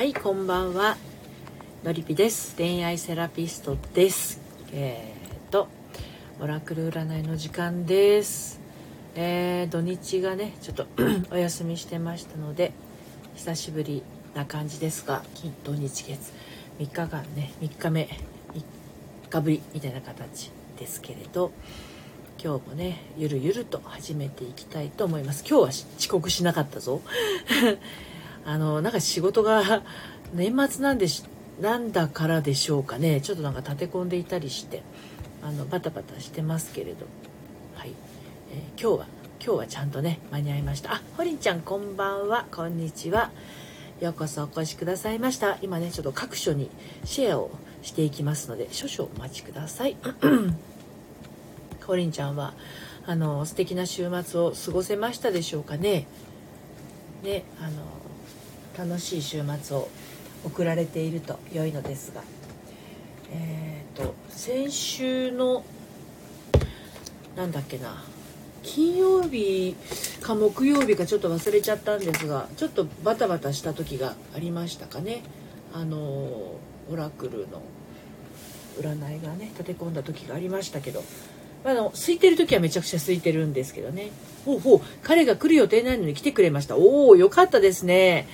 はいこんばんは。のりぴです。恋愛セラピストです。えー、とオラクル占いの時間です。えー、土日がねちょっと お休みしてましたので久しぶりな感じですが金土日月3日間ね3日目3日ぶりみたいな形ですけれど今日もねゆるゆると始めていきたいと思います。今日は遅刻しなかったぞ。あのなんか仕事が年末なんでしなんだからでしょうかね。ちょっとなんか立て込んでいたりしてあのバタバタしてますけれど。はい、えー、今日は今日はちゃんとね間に合いました。あほりんちゃんこんばんは。こんにちは。ようこそお越しくださいました。今ねちょっと各所にシェアをしていきますので少々お待ちください。ほりんちゃんはあの素敵な週末を過ごせましたでしょうかね。ねあの楽しい週末を送られていると良いのですが。えっ、ー、と先週のなんだっけな金曜日か木曜日かちょっと忘れちゃったんですがちょっとバタバタした時がありましたかね。あのオラクルの占いがね立て込んだ時がありましたけど。あの空いてる時はめちゃくちゃ空いてるんですけどね。ほうほう彼が来る予定ないのに来てくれました。おおよかったですね。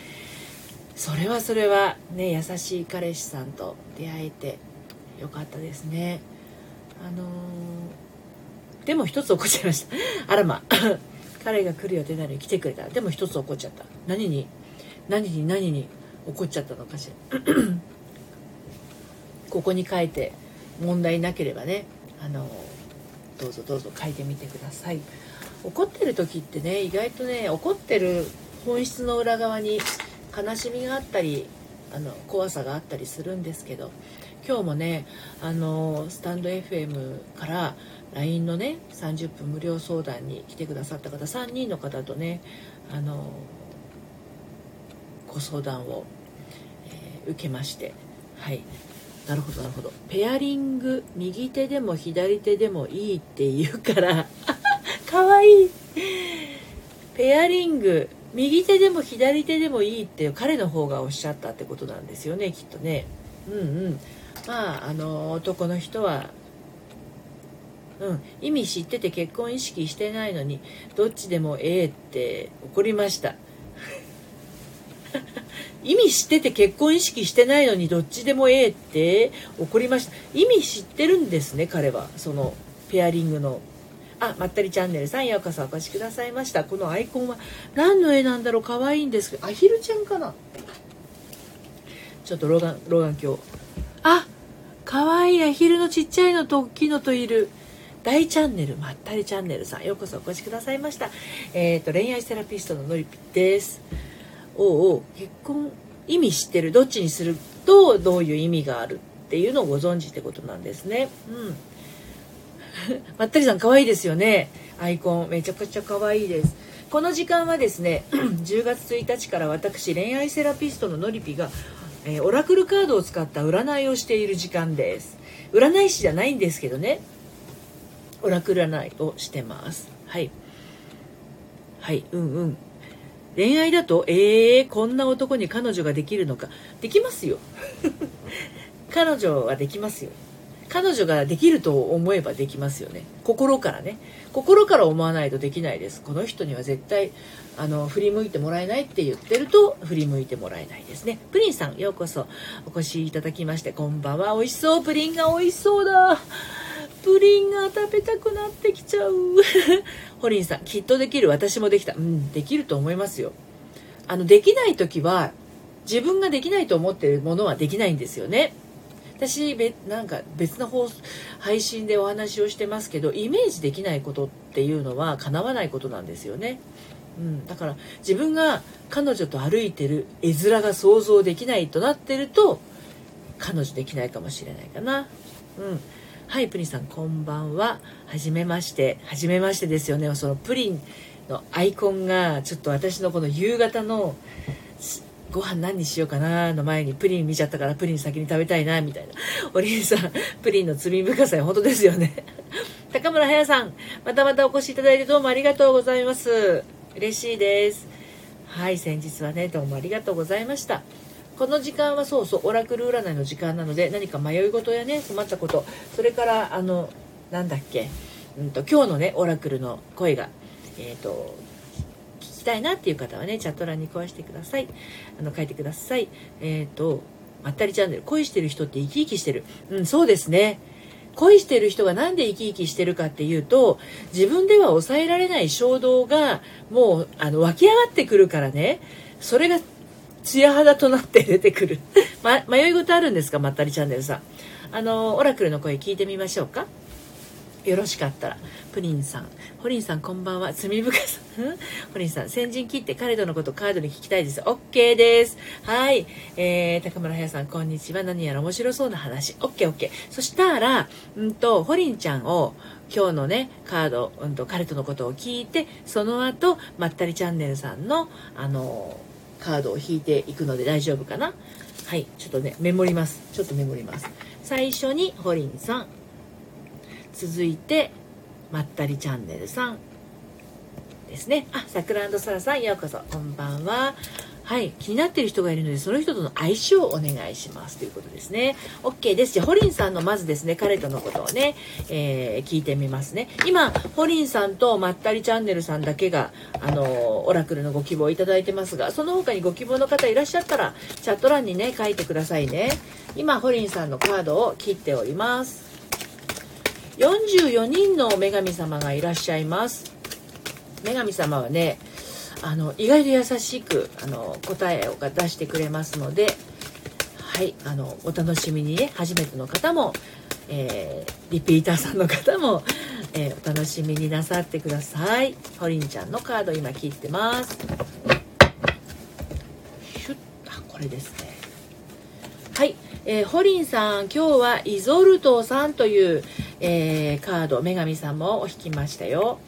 それはそれはね優しい彼氏さんと出会えてよかったですね。あのー、でも一つ怒っちゃいました。あらま。彼が来る予定なのに来てくれた。でも一つ怒っちゃった。何に何に何に怒っちゃったのかしら。ここに書いて問題なければね。あのーどうぞどうぞ書いてみてください。怒ってる時ってね意外とね怒ってる本質の裏側に悲しみがあったりあの怖さがあったりするんですけど今日もねあのスタンド FM から LINE のね30分無料相談に来てくださった方3人の方とねあのご相談を、えー、受けましてはい。なるほどなるほど。ペアリング右手でも左手でもいいって言うから かわいい。ペアリング右手でも左手でもいいって彼の方がおっしゃったってことなんですよねきっとね。うんうん。まああの男の人はうん、意味知ってて結婚意識してないのにどっちでもええって怒りました。意味知ってて結婚意識してないのにどっちでもええって怒りました。意味知ってるんですね彼は。そのペアリングの。あまったりチャンネルさんようこそお越しくださいました。このアイコンは何の絵なんだろう可愛いんですけどアヒルちゃんかな？ちょっと老眼老眼鏡。あ可愛いいアヒルのちっちゃいのと大きいのといる。大チャンネルまったりチャンネルさんようこそお越しくださいました。えっ、ー、と恋愛セラピストののりぴです。を結婚意味知ってる？どっちにする？とどういう意味がある？っていうのをご存知ってことなんですね。うん。まったりさん可愛いですよね。アイコンめちゃくちゃ可愛いです。この時間はですね、10月1日から私恋愛セラピストののりぴが、えー、オラクルカードを使った占いをしている時間です。占い師じゃないんですけどね、オラクル占いをしてます。はい。はい、うんうん。恋愛だとえー、こんな男に彼女ができるのかできますよ 彼女はできますよ彼女ができると思えばできますよね。心からね。心から思わないとできないです。この人には絶対あの振り向いてもらえないって言ってると振り向いてもらえないですね。プリンさんようこそお越しいただきましてこんばんは。美味しそう。プリンが美味しそうだ。プリンが食べたくなってきちゃう。ホリンさんきっとできる。私もできた。うんできると思いますよ。あのできない時は自分ができないと思ってるものはできないんですよね。私べなんか別の放配信でお話をしてますけどイメージできないことっていうのは叶わないことなんですよね、うん、だから自分が彼女と歩いてる絵面が想像できないとなってると彼女できないかもしれないかなうんはい、プリンさん、こんばんは。はじめまして。はじめましてですよね。そのプリンのアイコンが、ちょっと私のこの夕方の、ご飯何にしようかなの前にプリン見ちゃったからプリン先に食べたいなみたいな。おりんさん、プリンの罪深さ本当ですよね。高村隼さん、またまたお越しいただいてどうもありがとうございます。嬉しいです。はい、先日はね、どうもありがとうございました。この時間はそうそうオラクル占いの時間なので何か迷い事やね困ったことそれからあのなんだっけ、うんと、今日のねオラクルの声がえっ、ー、とたいなっていう方はねチャット欄に壊してください。あの書いてください。えっ、ー、とまったりチャンネル。恋してる人って生き生きしてる。うんそうですね。恋してる人が何で生き生きしてるかっていうと自分では抑えられない衝動がもうあの湧き上がってくるからね。それが艶肌となって 出てくる、ま、迷い事あるんですか？まったりチャンネルさん。あのオラクルの声聞いてみましょうか？よろしかったら。プリンさん。ホリンさんこんばんは。罪深さ ホリンさん先陣切って彼とのことカードに聞きたいです。OK です。はい。えー、高村彩さんこんにちは。何やら面白そうな話。OKOK そしたらうんとホリンちゃんを今日のねカード、うんと、彼とのことを聞いてその後まったりチャンネルさんのあのカードを引いていくので大丈夫かな。はい。ちょっとねメモります。ちょっとメモります。最初にホリンさん。続いてまったりチャンネルさん。ですね。あさくらサラさんようこそこんばんは。はい気になっている人がいるのでその人との相性をお願いします。ということですね。OK です。じゃあホリンさんのまずですね彼とのことをね、えー、聞いてみますね。今ホリンさんとまったりチャンネルさんだけがあのオラクルのご希望をいただいてますがその他にご希望の方いらっしゃったらチャット欄にね書いてくださいね。今ホリンさんのカードを切っております。44人の女神様がいらっしゃいます。女神様はねあの意外と優しくあの答えを出してくれますのではいあのお楽しみにね初めての方も、えー、リピーターさんの方も、えー、お楽しみになさってください。ホリンちゃんのカード今切ってます。シュッあこれですね。はい、えー、ホリンさん今日はイゾルトさんというえー、カード女神さんも引きましたよ。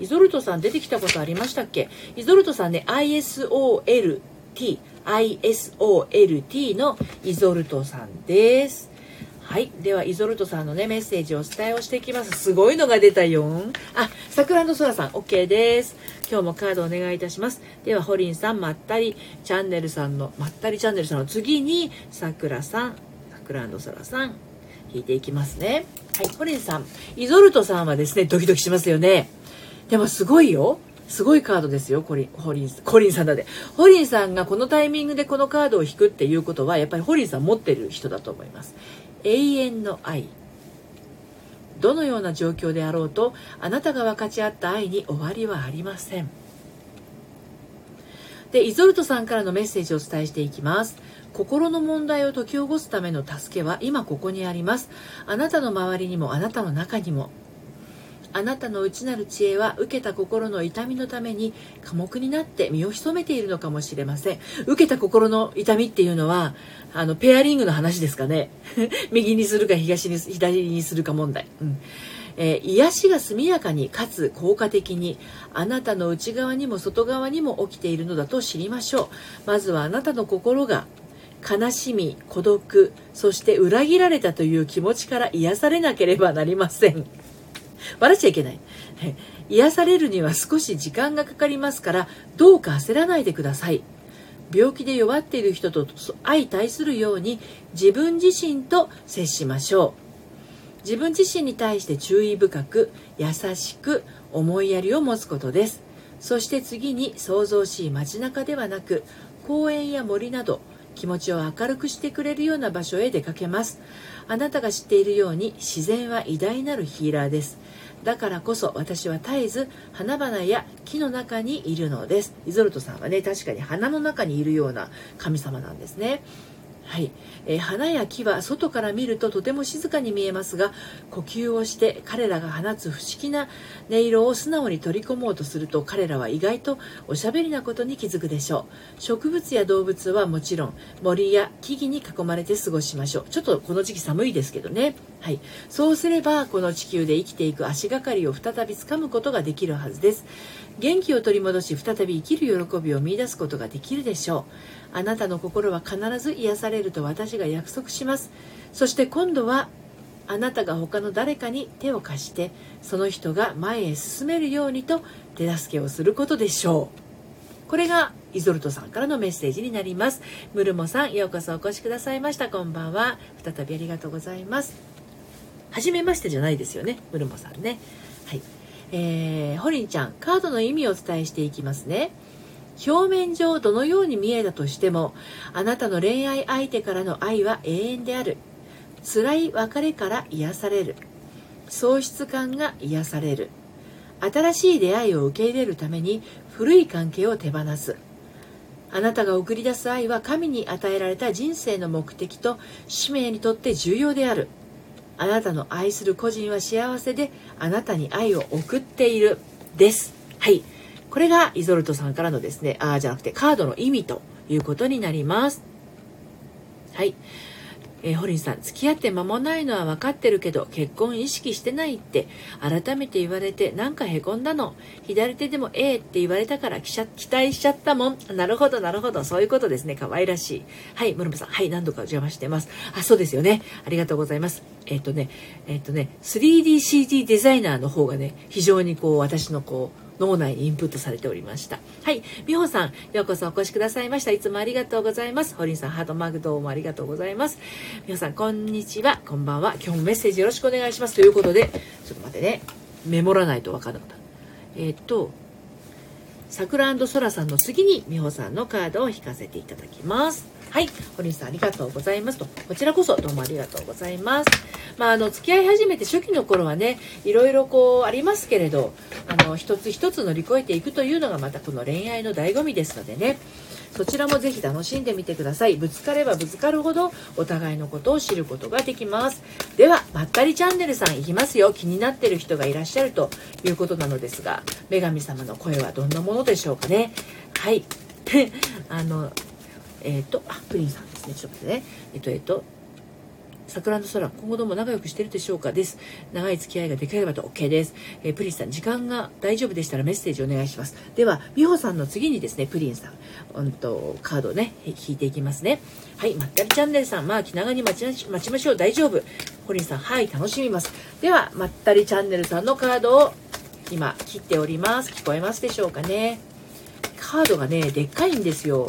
イゾルトさん出てきたことありましたっけ？イゾルトさんね ISOLT ISOLT のイゾルトさんです。はい。ではイゾルトさんのねメッセージをお伝えをしていきます。すごいのが出たよあさくらのそらさん OK です。今日もカードお願いいたします。ではホリンさんまったり。チャンネルさんのまったりチャンネルさんの次にさくらさんさくらのそらさん。引いていきますねはい、ホリンさん。イゾルトさんはですね、ドキドキしますよね。でもすごいよ。すごいカードですよ、コリン、ホリン、コリンさんだって。ホリンさんがこのタイミングでこのカードを引くっていうことは、やっぱりホリンさん持ってる人だと思います。永遠の愛。どのような状況であろうと、あなたが分かち合った愛に終わりはありません。で、イゾルトさんからのメッセージをお伝えしていきます。心の問題を解き起こすための助けは今ここにあります。あなたの周りにもあなたの中にも。あなたの内なる知恵は受けた心の痛みのために寡黙になって身を潜めているのかもしれません。受けた心の痛みっていうのはあのペアリングの話ですかね。右にするか東に左にするか問題、うん。えー、癒しが速やかにかつ効果的にあなたの内側にも外側にも起きているのだと知りましょう。まずはあなたの心が悲しみ孤独そして裏切られたという気持ちから癒されなければなりません。笑っちゃいけない。癒されるには少し時間がかかりますからどうか焦らないでください。病気で弱っている人と相対するように自分自身と接しましょう。自分自身に対して注意深く優しく思いやりを持つことです。そして次に想像しい街中ではなく公園や森など気持ちを明るくしてくれるような場所へ出かけます。あなたが知っているように自然は偉大なるヒーラーです。だからこそ私は絶えず花々や木の中にいるのです。イゾルトさんはね確かに花の中にいるような神様なんですね。はい、えー、花や木は外から見るととても静かに見えますが呼吸をして彼らが放つ不思議な音色を素直に取り込もうとすると彼らは意外とおしゃべりなことに気づくでしょう。植物や動物はもちろん森や木々に囲まれて過ごしましょう。ちょっとこの時期寒いですけどね。はい、そうすればこの地球で生きていく足がかりを再びつかむことができるはずです。元気を取り戻し再び生きる喜びを見いだすことができるでしょう。あなたの心は必ず癒されると私が約束します。そして今度はあなたが他の誰かに手を貸してその人が前へ進めるようにと手助けをすることでしょう。これがイゾルトさんからのメッセージになります。ムルモさんようこそお越しくださいました。こんばんは。再びありがとうございます。初めましてじゃないですよね。ムルモさんね。はい。えー、ホリンちゃんカードの意味をお伝えしていきますね。表面上どのように見えたとしてもあなたの恋愛相手からの愛は永遠である。辛い別れから癒される。喪失感が癒される。新しい出会いを受け入れるために古い関係を手放す。あなたが送り出す愛は神に与えられた人生の目的と使命にとって重要である。あなたの愛する個人は幸せであなたに愛を送っている。です。はい。これがイゾルトさんからのですねああじゃなくてカードの意味ということになります。はい。えー、ホリンさん付き合って間もないのは分かってるけど結婚意識してないって改めて言われてなんかへこんだの左手でもええって言われたから期待しちゃったもん。なるほどなるほど。そういうことですね。可愛らしい。はいムルムさん。はい何度かお邪魔してます。あそうですよね。ありがとうございます。えっ、ー、とねえっ、ー、とね 3DCT デザイナーの方がね非常にこう私のこう脳内にインプットされておりました。はい。美穂さん、ようこそお越しくださいました。いつもありがとうございます。ホリンさん、ハートマグどうもありがとうございます。美穂さん、こんにちは。こんばんは。今日もメッセージよろしくお願いします。ということで、ちょっと待ってね。メモらないとわかんなかった。えー、っと、桜空さんの次に美穂さんのカードを引かせていただきます。はい。堀内さんありがとうございますと。こちらこそどうもありがとうございます。まあ、あの、付き合い始めて初期の頃はね、いろいろこうありますけれど、あの、一つ一つ乗り越えていくというのがまたこの恋愛の醍醐味ですのでね。そちらもぜひ楽しんでみてください。ぶつかればぶつかるほどお互いのことを知ることができます。では、まったりチャンネルさんいきますよ。気になってる人がいらっしゃるということなのですが、女神様の声はどんなものでしょうかね。はい。あの、えっ、ー、と、あ、プリンさんですね。ちょっと待ってね。えっ、ー、と、えっ、ー、と、桜の空、今後とも仲良くしてるでしょうか？です。長い付き合いができればと OK です。えー、プリンさん、時間が大丈夫でしたらメッセージお願いします。では、美穂さんの次にですね、プリンさん、うんと、カードをね、引いていきますね。はい、まったりチャンネルさん、まあ、気長に待ち待ちましょう。大丈夫。ホリンさん、はい、楽しみます。では、まったりチャンネルさんのカードを今、切っております。聞こえますでしょうかね？カードがね、でっかいんですよ。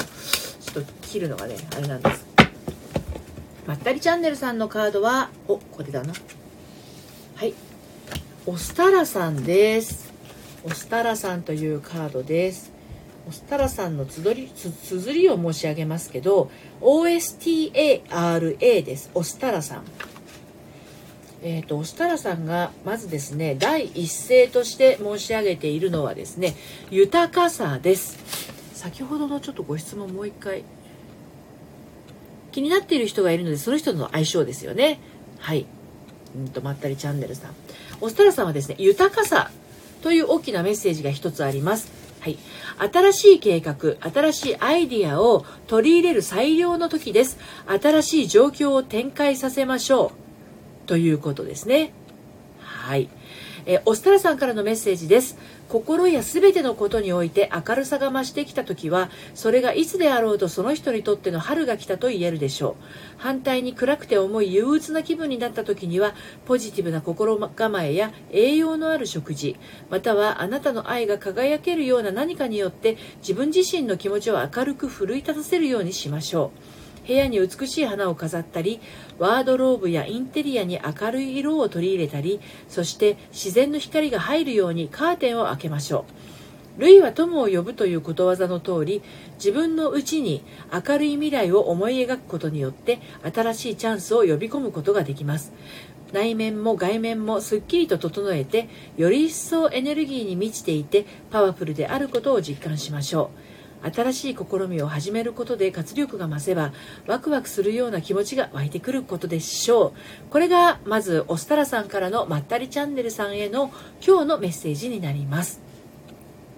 ちょっと切るのがねあれなんです。まったりチャンネルさんのカードはおこれだな。はい。オスタラさんです。オスタラさんというカードです。オスタラさんのつづりつ綴りを申し上げますけど OSTARA です。オスタラさん。えーと、とオスタラさんがまずですね第一声として申し上げているのはですね豊かさです。先ほどのちょっとご質問もう一回。気になっている人がいるのでその人の相性ですよね。はい。うんとまったりチャンネルさん。オスタラさんはですね豊かさという大きなメッセージが一つあります。はい、新しい計画新しいアイディアを取り入れる最良の時です。新しい状況を展開させましょう。ということですね。はい。えー、オスタラさんからのメッセージです。心や全てのことにおいて明るさが増してきた時はそれがいつであろうとその人にとっての春が来たと言えるでしょう。反対に暗くて重い憂鬱な気分になった時にはポジティブな心構えや栄養のある食事またはあなたの愛が輝けるような何かによって自分自身の気持ちを明るく奮い立たせるようにしましょう。部屋に美しい花を飾ったりワードローブやインテリアに明るい色を取り入れたりそして自然の光が入るようにカーテンを開けましょう。類は友を呼ぶということわざの通り自分の内に明るい未来を思い描くことによって新しいチャンスを呼び込むことができます。内面も外面もすっきりと整えてより一層エネルギーに満ちていてパワフルであることを実感しましょう。新しい試みを始めることで活力が増せばワクワクするような気持ちが湧いてくることでしょう。これがまずオスタラさんからのまったりチャンネルさんへの今日のメッセージになります。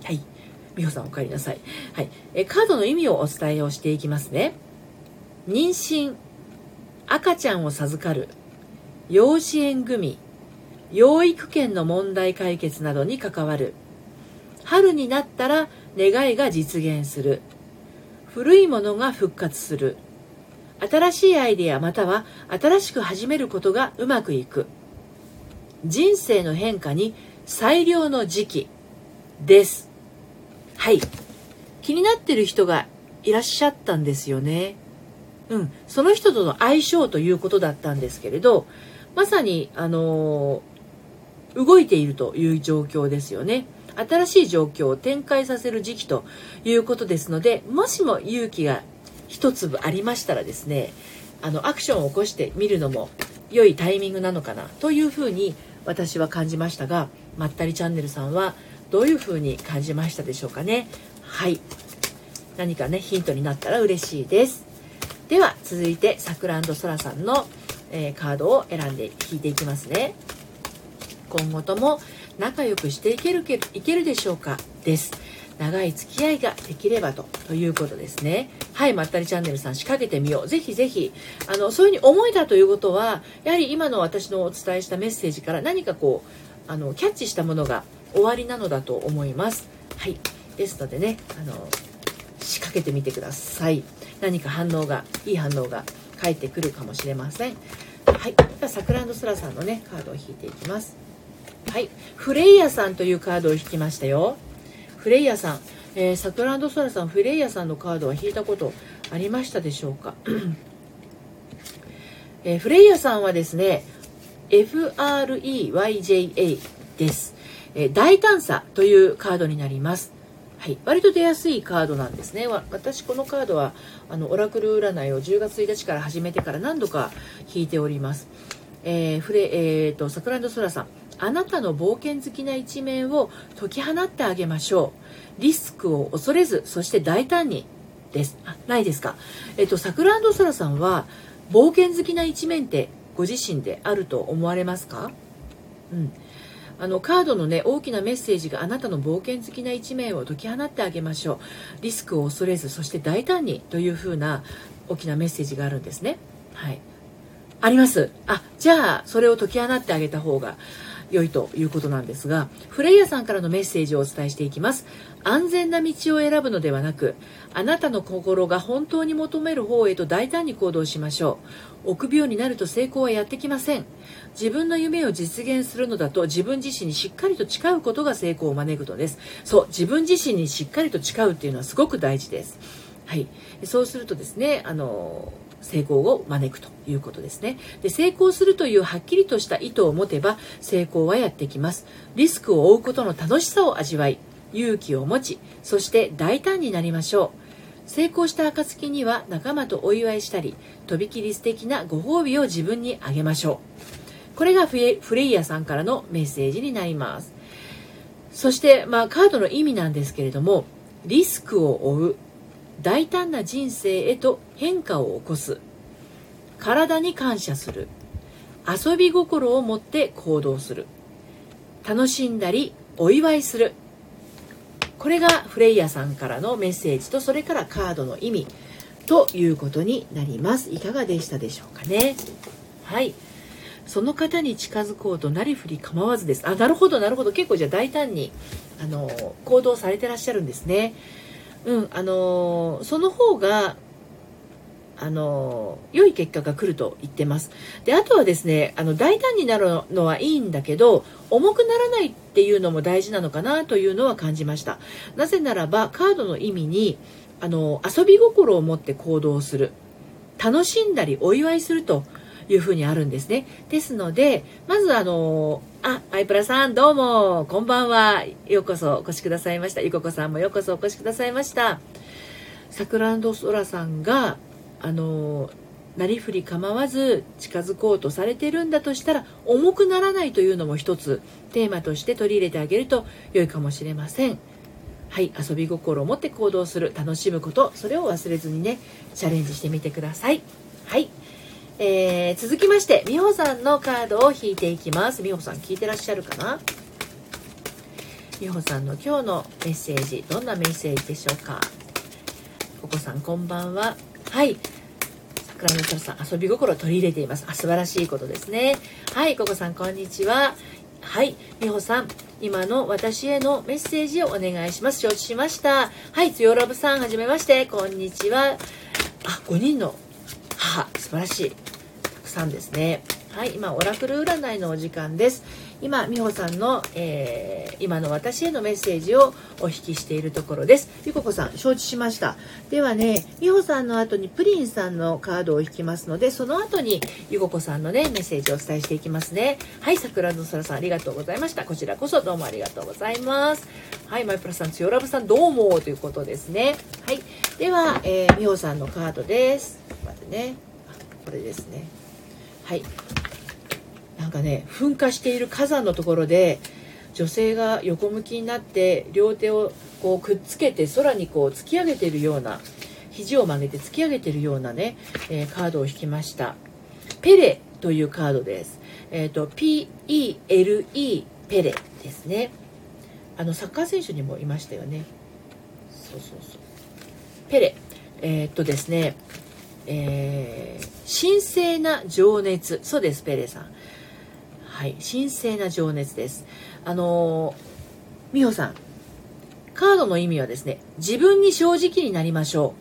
はい。美穂さんお帰りなさい、はい、えカードの意味をお伝えをしていきますね。妊娠。赤ちゃんを授かる。養子縁組。養育権の問題解決などに関わる。春になったら願いが実現する。古いものが復活する。新しいアイデアまたは新しく始めることがうまくいく。人生の変化に最良の時期です。はい。気になってる人がいらっしゃったんですよね。うん、その人との相性ということだったんですけれど、まさに、あのー、動いているという状況ですよね。新しい状況を展開させる時期ということですので、もしも勇気が一粒ありましたらですね、あの、アクションを起こしてみるのも良いタイミングなのかなというふうに私は感じましたが、まったりチャンネルさんはどういうふうに感じましたでしょうかね。はい。何かね、ヒントになったら嬉しいです。では、続いて、さくらそらさんの、えー、カードを選んで引いていきますね。今後とも仲良くしていけるけいけるでしょうか？です。長い付き合いができればとということですね。はいまったりチャンネルさん仕掛けてみよう。ぜひぜひ。あのそういうふうに思えたということはやはり今の私のお伝えしたメッセージから何かこうあのキャッチしたものが終わりなのだと思います。はい。ですのでねあの仕掛けてみてください。何か反応がいい反応が返ってくるかもしれません。はい。ではさくらそらさんのねカードを引いていきます。はい。フレイヤさんというカードを引きましたよ。フレイヤさん。えー、サクランドソラさん、フレイヤさんのカードは引いたことありましたでしょうか、えー、フレイヤさんはですね、FREYJA です、えー、大胆さというカードになります。はい、割と出やすいカードなんですね。私このカードはあのオラクル占いを10月1日から始めてから何度か引いております。えー、フレえーと、とサクランドソラさんあなたの冒険好きな一面を解き放ってあげましょう。リスクを恐れずそして大胆にです。あないですか。えっとサクランドソラさんは冒険好きな一面ってご自身であると思われますか？うん。あのカードのね大きなメッセージがあなたの冒険好きな一面を解き放ってあげましょう。リスクを恐れずそして大胆にというふうな大きなメッセージがあるんですね。はい。あります。あじゃあそれを解き放ってあげた方が。良いということなんですが、フレイヤさんからのメッセージをお伝えしていきます。安全な道を選ぶのではなく、あなたの心が本当に求める方へと大胆に行動しましょう。臆病になると成功はやってきません。自分の夢を実現するのだと自分自身にしっかりと誓うことが成功を招くのです。そう、自分自身にしっかりと誓うっていうのはすごく大事です。はい。そうするとですね、あの成功を招くということですね。で成功するというはっきりとした意図を持てば成功はやってきます。リスクを負うことの楽しさを味わい勇気を持ちそして大胆になりましょう。成功した暁には仲間とお祝いしたりとびきり素敵なご褒美を自分にあげましょう。これがフレイヤさんからのメッセージになります。そして、まあ、カードの意味なんですけれどもリスクを負う大胆な人生へと変化を起こす。体に感謝する。遊び心を持って行動する。楽しんだりお祝いする。これがフレイヤさんからのメッセージとそれからカードの意味ということになります。いかがでしたでしょうかね。はい。その方に近づこうとなりふり構わずです。あなるほどなるほど。結構じゃあ大胆にあの行動されてらっしゃるんですね。うんあのその方があの良い結果が来ると言ってます。であとはですねあの大胆になるのはいいんだけど重くならないっていうのも大事なのかなというのは感じました。なぜならばカードの意味にあの遊び心を持って行動する。楽しんだりお祝いするというふうにあるんですねですのでまずあのあ、アイプラさん、どうも、こんばんは。ようこそお越しくださいました。ゆここさんもようこそお越しくださいました。さくらんそらさんが、あの、なりふり構わず近づこうとされてるんだとしたら、重くならないというのも一つテーマとして取り入れてあげると良いかもしれません。はい、遊び心を持って行動する、楽しむこと、それを忘れずにね、チャレンジしてみてください。はい。えー、続きまして、美穂さんのカードを引いていきます。美穂さん聞いてらっしゃるかな？美穂さんの今日のメッセージ、どんなメッセージでしょうか？ココさんこんばんは。はい。桜の人さん、遊び心を取り入れています。あ、素晴らしいことですね。はい、ココさんこんにちは。はい、美穂さん、今の私へのメッセージをお願いします。承知しました。はい、つよラブさん、はじめまして。こんにちは。あ、5人のはあ、素晴らしい。たくさんですね。はい、今、オラクル占いのお時間です。今美穂さんの、えー、今の私へのメッセージをお引きしているところです。ゆここさん承知しました。ではね美穂さんの後にプリンさんのカードを引きますのでその後にゆここさんのねメッセージをお伝えしていきますね。はい桜の空さんありがとうございました。こちらこそどうもありがとうございます。はいマイプラさんつよらぶさんどうもということですね。はいでは、えー、美穂さんのカードです。まずね。これですね。はい。なんかね噴火している火山のところで女性が横向きになって両手をこうくっつけて空にこう突き上げているような肘を曲げて突き上げているようなね、えー、カードを引きました。ペレというカードです。えっ、ー、と PELE ペレですね。あのサッカー選手にもいましたよね。そうそうそう。ペレ。えー、っとですねえー、神聖な情熱。そうですペレさん。はい神聖な情熱です。あの美穂さんカードの意味はですね自分に正直になりましょ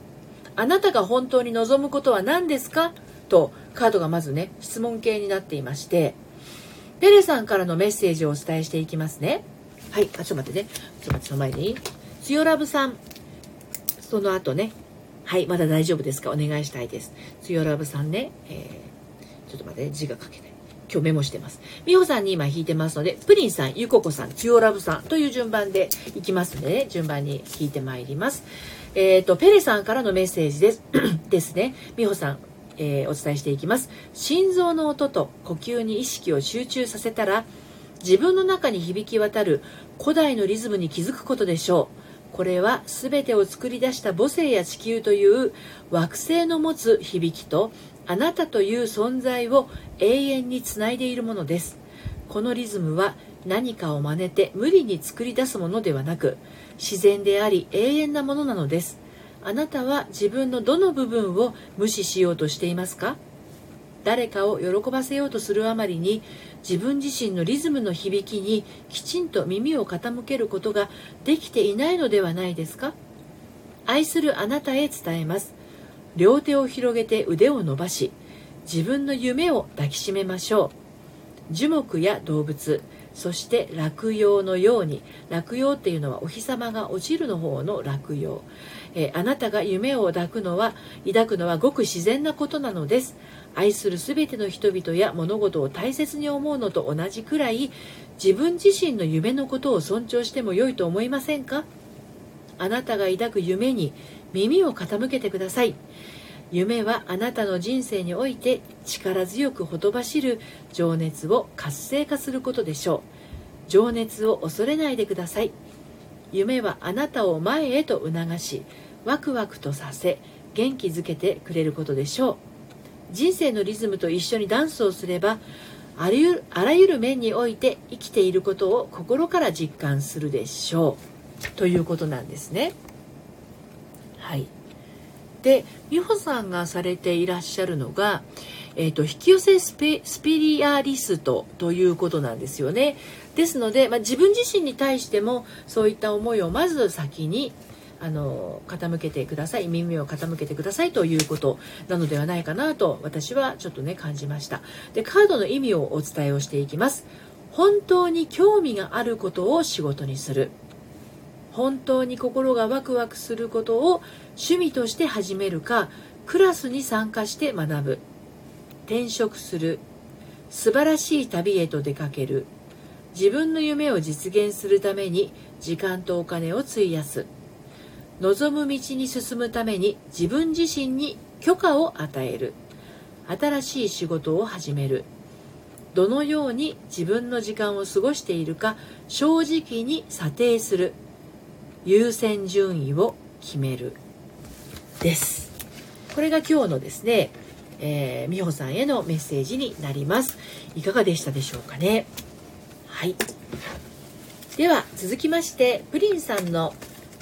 う。あなたが本当に望むことは何ですか？とカードがまずね質問形になっていましてペレさんからのメッセージをお伝えしていきますね。はいあちょっと待ってね。ちょっと待ってその前に。つよラブさん。その後ね。はいまだ大丈夫ですか？お願いしたいです。つよラブさんね、えー、ちょっと待って、ね、字が書けない。今日メモしてます。美穂さんに今引いてますので、プリンさん、ゆここさん、つよラブさんという順番でいきますので、ね、順番に引いてまいります。えっ、ー、と、ペレさんからのメッセージです。ですね。美穂さん、えー、お伝えしていきます。心臓の音と呼吸に意識を集中させたら、自分の中に響き渡る古代のリズムに気づくことでしょう。これは全てを作り出した母星や地球という惑星の持つ響きとあなたという存在を永遠につないでいるものです。このリズムは何かを真似て無理に作り出すものではなく自然であり永遠なものなのです。あなたは自分のどの部分を無視しようとしていますか？誰かを喜ばせようとするあまりに自分自身のリズムの響きにきちんと耳を傾けることができていないのではないですか？愛するあなたへ伝えます。両手を広げて腕を伸ばし自分の夢を抱きしめましょう。樹木や動物そして落葉のように落葉っていうのはお日様が落ちるの方の落葉、え、あなたが夢を抱くのは抱くのはごく自然なことなのです。愛する全ての人々や物事を大切に思うのと同じくらい自分自身の夢のことを尊重しても良いと思いませんか？あなたが抱く夢に耳を傾けてください。夢はあなたの人生において力強くほとばしる情熱を活性化することでしょう。情熱を恐れないでください。夢はあなたを前へと促しワクワクとさせ元気づけてくれることでしょう。人生のリズムと一緒にダンスをすればあらゆる面において生きていることを心から実感するでしょう。ということなんですね。はい。で美穂さんがされていらっしゃるのが、えーと、引き寄せスピスピリアリストということなんですよね。ですので、まあ、自分自身に対してもそういった思いをまず先にあの傾けてください。耳を傾けてくださいということなのではないかなと私はちょっとね感じました。でカードの意味をお伝えをしていきます。本当に興味があることを仕事にする。本当に心がワクワクすることを趣味として始めるかクラスに参加して学ぶ。転職する。素晴らしい旅へと出かける。自分の夢を実現するために時間とお金を費やす。望む道に進むために自分自身に許可を与える。新しい仕事を始める。どのように自分の時間を過ごしているか正直に査定する。優先順位を決めるです。これが今日のですね、えー、美穂さんへのメッセージになります。いかがでしたでしょうかね？はい。では続きましてプリンさんの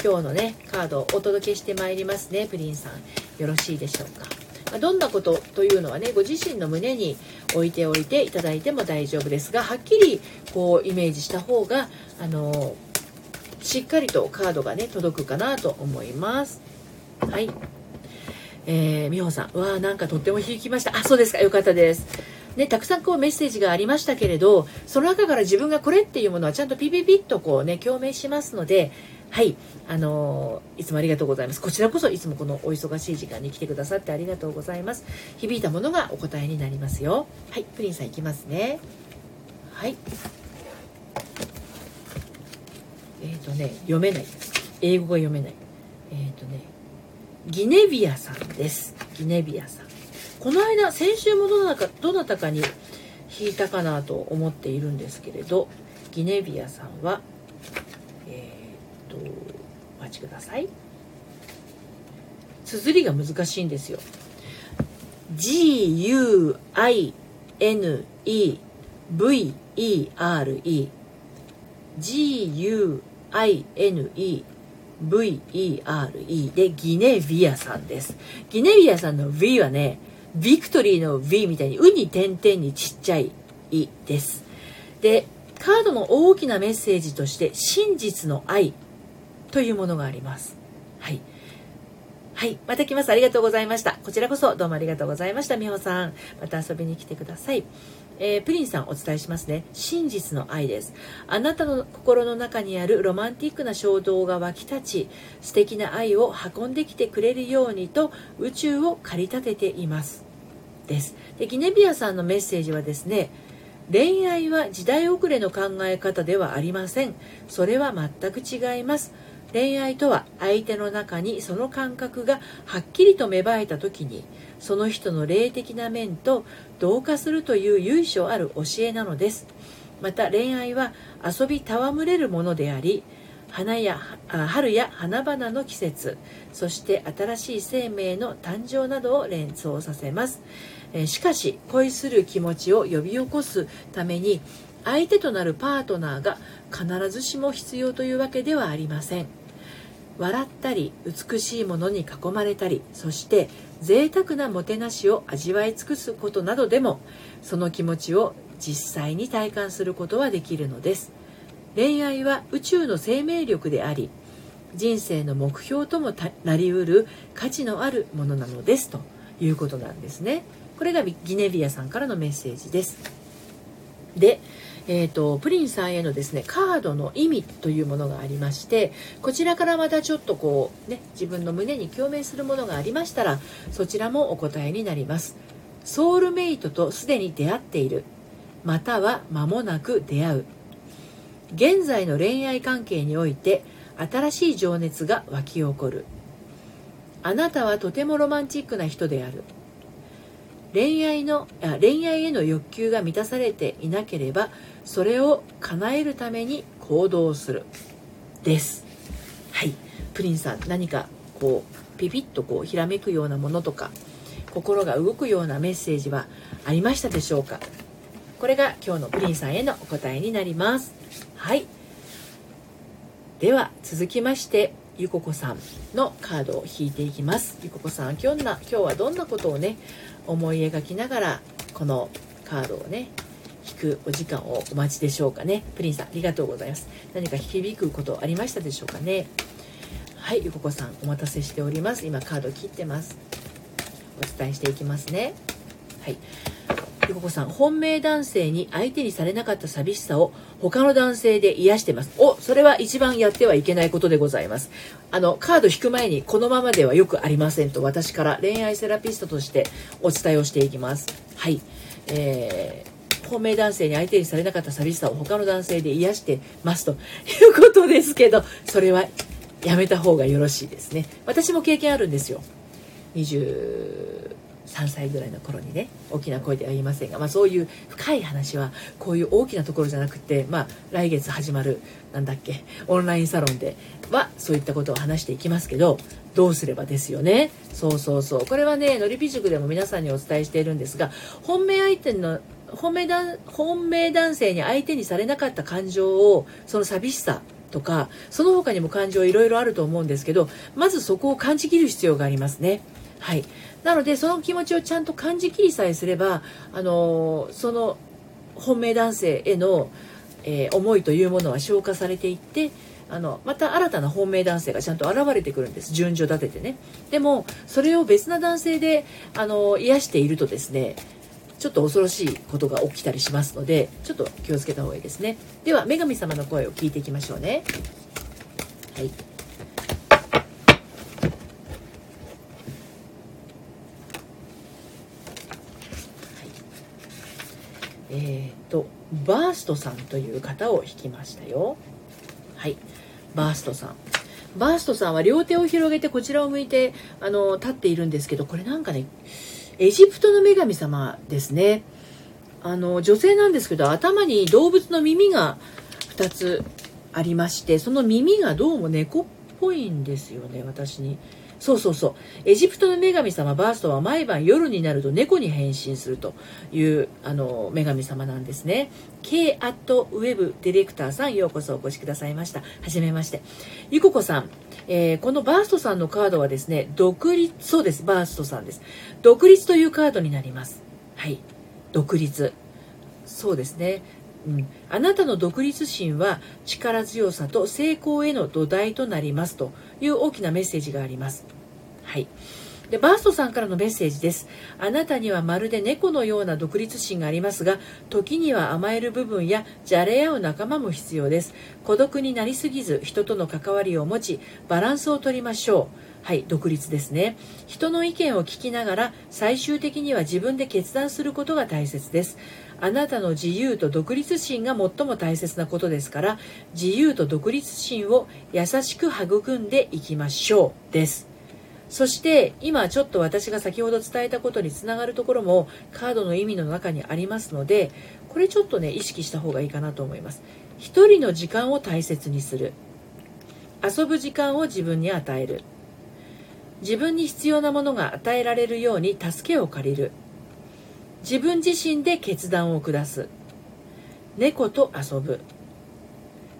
今日のねカードをお届けしてまいりますね。プリンさんよろしいでしょうか？まどんなことというのはねご自身の胸に置いておいていただいても大丈夫ですがはっきりこうイメージした方があのしっかりとカードがね届くかなと思います。はい。えー、美穂さん。わあなんかとっても響きました。あそうですか。よかったです。ね、たくさんこうメッセージがありましたけれどその中から自分がこれっていうものはちゃんとピピピッとこうね共鳴しますのではい。あのー、いつもありがとうございます。こちらこそいつもこのお忙しい時間に来てくださってありがとうございます。響いたものがお答えになりますよ。はい。プリンさんいきますね。はい。えっ、ー、とね読めない。英語が読めない。えっ、ー、とねギネビアさんです。ギネビアさん。この間先週もどなたかどなたかに弾いたかなと思っているんですけれどギネビアさんはえっ、とお待ちください。綴りが難しいんですよ。G-U-I-N-E V-E-R-E G-U-I-N-E G-U-I-N-E-V-E-R-E G-U-I-N-E-V-E-R-E でギネビアさんですギネビアさんの V はねビクトリーの V みたいに、うに点々にちっちゃいいです。で、カードの大きなメッセージとして、真実の愛というものがあります。はい。はい。また来ます。ありがとうございました。こちらこそどうもありがとうございました。みほさん。また遊びに来てください。えー、プリンさんお伝えしますね。真実の愛です。あなたの心の中にあるロマンティックな衝動が湧き立ち、素敵な愛を運んできてくれるようにと宇宙を駆り立てています。です。で、ギネビアさんのメッセージはですね、恋愛は時代遅れの考え方ではありません。それは全く違います。恋愛とは相手の中にその感覚がはっきりと芽生えた時にその人の霊的な面と同化するという由緒ある教えなのです。また恋愛は遊び戯れるものであり花や春や花々の季節そして新しい生命の誕生などを連想させます。しかし恋する気持ちを呼び起こすために相手となるパートナーが必ずしも必要というわけではありません。笑ったり美しいものに囲まれたりそして贅沢なもてなしを味わい尽くすことなどでもその気持ちを実際に体感することはできるのです。恋愛は宇宙の生命力であり人生の目標ともなりうる価値のあるものなのです。ということなんですね。これがギネビアさんからのメッセージです。でえーと、プリンさんへのですねカードの意味というものがありましてこちらからまたちょっとこうね自分の胸に共鳴するものがありましたらそちらもお答えになります。ソウルメイトとすでに出会っている。または間もなく出会う。現在の恋愛関係において新しい情熱が湧き起こる。あなたはとてもロマンチックな人である。恋愛の恋愛への欲求が満たされていなければそれを叶えるために行動するです。はい。プリンさん何かこうピピッとこうひらめくようなものとか心が動くようなメッセージはありましたでしょうか？これが今日のプリンさんへのお答えになります。はい。では続きましてゆここさんのカードを引いていきます。ゆここさん今日な今日はどんなことをね思い描きながらこのカードをね引くお時間をお待ちでしょうかね。プリンさんありがとうございます。何か響くことありましたでしょうかね。はいゆここさんお待たせしております。今カード切ってます。お伝えしていきますね。はい。ゆここさん本命男性に相手にされなかった寂しさを他の男性で癒してます。おそれは一番やってはいけないことでございます。あのカード引く前にこのままではよくありませんと私から恋愛セラピストとしてお伝えをしていきます。はい。えー本命男性に相手にされなかった寂しさを他の男性で癒してますと いうことですけど、それはやめた方がよろしいですね。私も経験あるんですよ。23歳ぐらいの頃にね、大きな声では言いませんが、まあそういう深い話は、こういう大きなところじゃなくて、まあ来月始まる、なんだっけ、オンラインサロンでは、そういったことを話していきますけど、どうすればですよね。そうそうそう。これはね、のりぴ塾でも皆さんにお伝えしているんですが、本命相手の本命だ本命男性に相手にされなかった感情をその寂しさとかその他にも感情いろいろあると思うんですけどまずそこを感じきる必要がありますね。はい、なのでその気持ちをちゃんと感じきりさえすればあのその本命男性への、えー、思いというものは消化されていってあのまた新たな本命男性がちゃんと現れてくるんです。順序立ててね。でもそれを別な男性であの癒しているとですねちょっと恐ろしいことが起きたりしますのでちょっと気をつけた方がいいですね。では女神様の声を聞いていきましょうね。はい。えっ、ー、とバーストさんという方を引きましたよ。はい。バーストさん。バーストさんは両手を広げてこちらを向いてあの立っているんですけどこれなんかねエジプトの女神様ですね。あの女性なんですけど頭に動物の耳が2つありましてその耳がどうも猫っぽいんですよね私に。そうそうそう。エジプトの女神様バーストは毎晩夜になると猫に変身するというあの女神様なんですね。K アットウェブディレクターさんようこそお越しくださいました。はじめまして。ゆここさん、えー、このバーストさんのカードはですね独立そうですバーストさんです。独立というカードになります。はい。独立。そうですね。うん、あなたの独立心は力強さと成功への土台となりますという大きなメッセージがあります。はい。で、バーストさんからのメッセージです。あなたにはまるで猫のような独立心がありますが、時には甘える部分やじゃれ合う仲間も必要です。孤独になりすぎず、人との関わりを持ち、バランスをとりましょう。はい、独立ですね。人の意見を聞きながら、最終的には自分で決断することが大切です。あなたの自由と独立心が最も大切なことですから自由と独立心を優しく育んでいきましょうですそして今ちょっと私が先ほど伝えたことにつながるところもカードの意味の中にありますのでこれちょっとね意識した方がいいかなと思います。一人の時間を大切にする。遊ぶ時間を自分に与える。自分に必要なものが与えられるように助けを借りる。自分自身で決断を下す。猫と遊ぶ。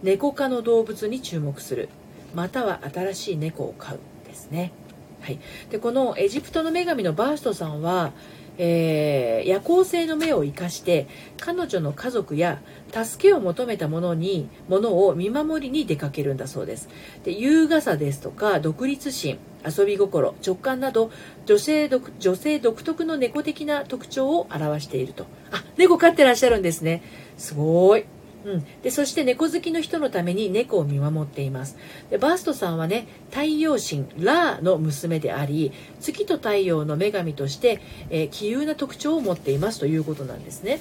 猫科の動物に注目する。または新しい猫を飼うですね、はい、でこのエジプトの女神のバーストさんは、えー、夜行性の目を生かして彼女の家族や助けを求めた者にものを見守りに出かけるんだそうです。で優雅さですとか独立心遊び心直感など女性独女性独特の猫的な特徴を表していると。あ猫飼ってらっしゃるんですね。すごい。うん、でそして猫好きの人のために猫を見守っていますでバーストさんはね太陽神ラーの娘であり月と太陽の女神として、えー、奇遇な特徴を持っていますということなんですね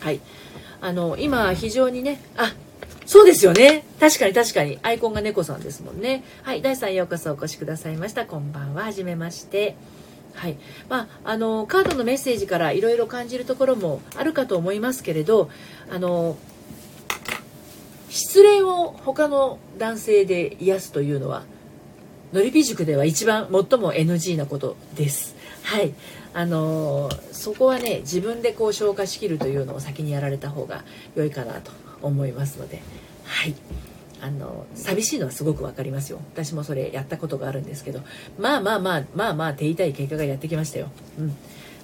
はいあの今非常にねあそうですよね。確かに確かに。アイコンが猫さんですもんね。はい。第3ようこそお越しくださいました。こんばんは。はじめまして。はい。まあ、あの、カードのメッセージからいろいろ感じるところもあるかと思いますけれど、あの、失恋を他の男性で癒すというのは、のりぴ塾では一番最も NG なことです。はい。あのそこはね自分でこう消化しきるというのを先にやられた方が良いかなと思いますのではいあの寂しいのはすごく分かりますよ私もそれやったことがあるんですけどまあまあまあまあまあ手痛い結果がやってきましたようん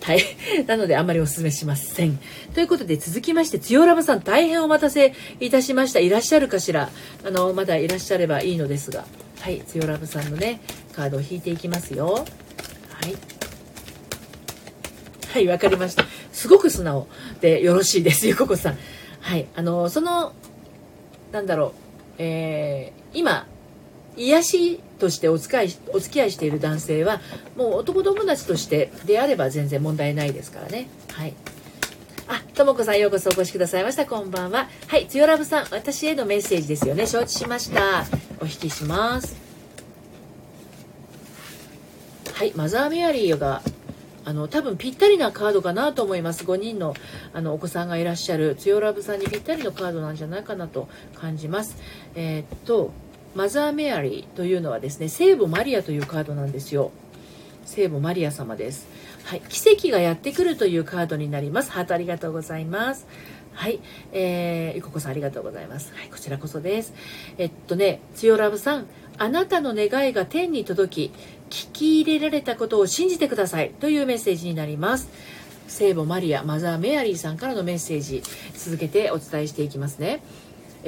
はい。なので、あんまりお勧めしません。ということで、続きまして、つよラブさん、大変お待たせいたしました。いらっしゃるかしら？あの、まだいらっしゃればいいのですが。はい。つよラブさんのね、カードを引いていきますよ。はい。はい、わかりました。すごく素直でよろしいです。ゆここさん。はい、あのそのなんだろう、えー、今癒しとしてお使いお付き合いしている男性はもう男友達としてであれば全然問題ないですからね。はい。あともこさんようこそお越しくださいました。こんばんは。はいつよラブさん私へのメッセージですよね。承知しました。お引きします。はいマザーメアリーがあの多分ぴったりなカードかなと思います。5人のあのお子さんがいらっしゃる。つよラブさんにぴったりのカードなんじゃないかなと感じます。えー、っとマザーメアリーというのはですね聖母マリアというカードなんですよ。聖母マリア様です。はい。奇跡がやってくるというカードになります。ハートありがとうございます。はい、えー、いここさんありがとうございます。はい、こちらこそです。えっとね、つよラブさん、あなたの願いが天に届き、聞き入れられたことを信じてください。というメッセージになります。聖母マリアマザー・メアリーさんからのメッセージ。続けてお伝えしていきますね。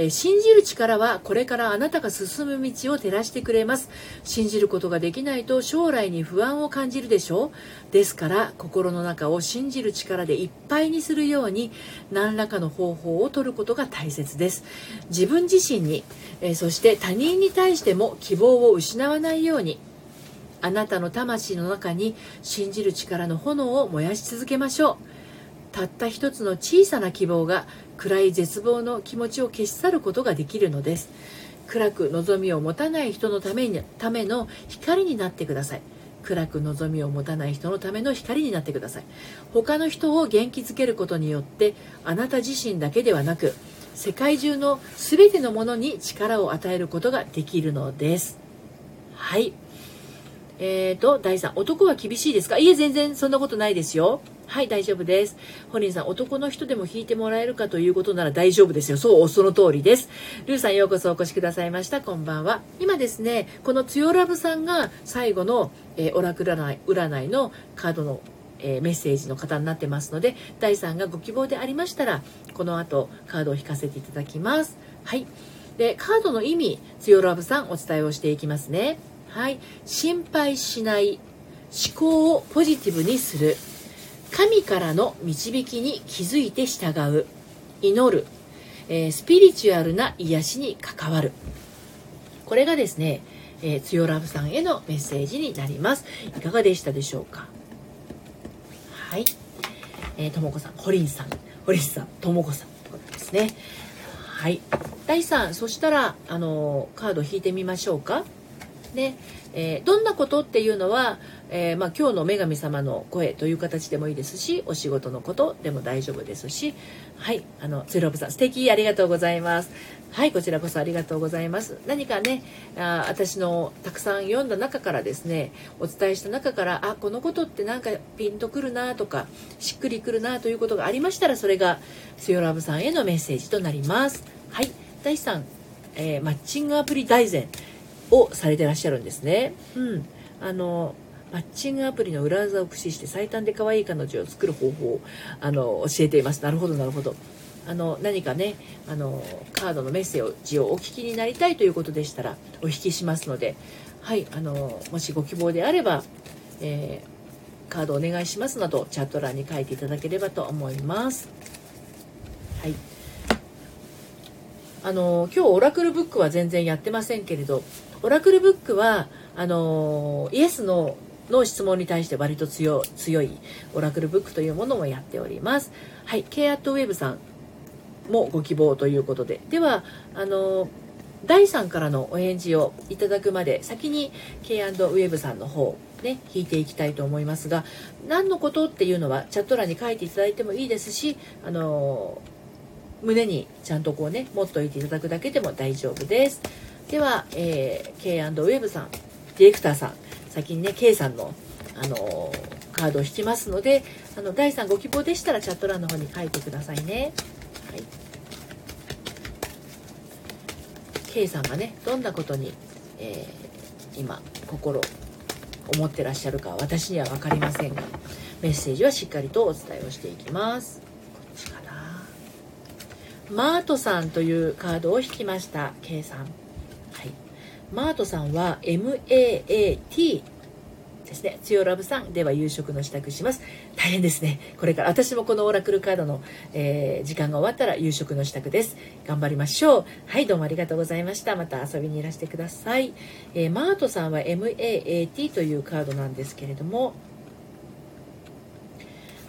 え、信じる力はこれからあなたが進む道を照らしてくれます。信じることができないと将来に不安を感じるでしょう。ですから心の中を信じる力でいっぱいにするように何らかの方法を取ることが大切です。自分自身に、え、そして他人に対しても希望を失わないようにあなたの魂の中に信じる力の炎を燃やし続けましょう。たった一つの小さな希望が暗い絶望の気持ちを消し去ることができるのです。暗く望みを持たない人のためにための光になってください。暗く望みを持たない人のための光になってください。他の人を元気づけることによってあなた自身だけではなく世界中の全てのものに力を与えることができるのです。はい。えーと、第3、男は厳しいですか？いえ、全然そんなことないですよ。はい、大丈夫です。ホリンさん、男の人でも弾いてもらえるかということなら大丈夫ですよ。そう、その通りです。ルーさん、ようこそお越しくださいました。こんばんは。今ですね、このつよラブさんが最後の、えー、オラクル占い占いのカードのえ、メッセージの方になってますので第3がご希望でありましたらこの後カードを引かせていただきますはいでカードの意味つよラブさんお伝えをしていきますねはい。心配しない思考をポジティブにする。神からの導きに気づいて従う。祈る、えー、スピリチュアルな癒しに関わる。これがですね、えー、つよラブさんへのメッセージになります。いかがでしたでしょうか？はい。えー、ともこさんホリンさん。ホリンさんともこさん。ですね。はい。第3そしたらあのカード引いてみましょうか？ね。えー、どんなことっていうのは、えー、まあ、今日の女神様の声という形でもいいですしお仕事のことでも大丈夫ですしはいあのゼロブさん素敵ありがとうございます。はいこちらこそありがとうございます。何かねあ私のたくさん読んだ中からですねお伝えした中からあこのことってなんかピンとくるなとかしっくりくるなということがありましたらそれがスヨラブさんへのメッセージとなります。はい第3、えー、マッチングアプリ大全。をされてらっしゃるんですね。うん、あのマッチングアプリの裏技を駆使して最短で可愛い彼女を作る方法をあの教えています。なるほどなるほど。あの何かねあのカードのメッセージをお聞きになりたいということでしたらお引きしますので、はいあのもしご希望であれば、えー、カードお願いしますなどチャット欄に書いていただければと思います。はい。あの今日オラクルブックは全然やってませんけれどオラクルブックはあのイエスのの質問に対して割と強強いオラクルブックというものもやっております。はい、K アットウェブさんもご希望ということで、ではあの第3からのお返事をいただくまで先に K& ウェブさんの方ね引いていきたいと思いますが、何のことっていうのはチャット欄に書いていただいてもいいですし、あの胸にちゃんとこうね持っておいていただくだけでも大丈夫です。では、えー、K& ウェブさんディレクターさん先にね K さんの、あのー、カードを引きますのであの第3ご希望でしたらチャット欄の方に書いてくださいね。はい。K さんがねどんなことに、えー、今心思ってらっしゃるか私には分かりませんがメッセージはしっかりとお伝えをしていきます。こっちかな。マートさんというカードを引きました K さん。マートさんは MAAT ですね。強ラブさんでは夕食の支度します。大変ですね。これから私もこのオラクルカードの、えー、時間が終わったら夕食の支度です。頑張りましょう。はい、どうもありがとうございました。また遊びにいらしてください。えー、マートさんは MAAT というカードなんですけれども、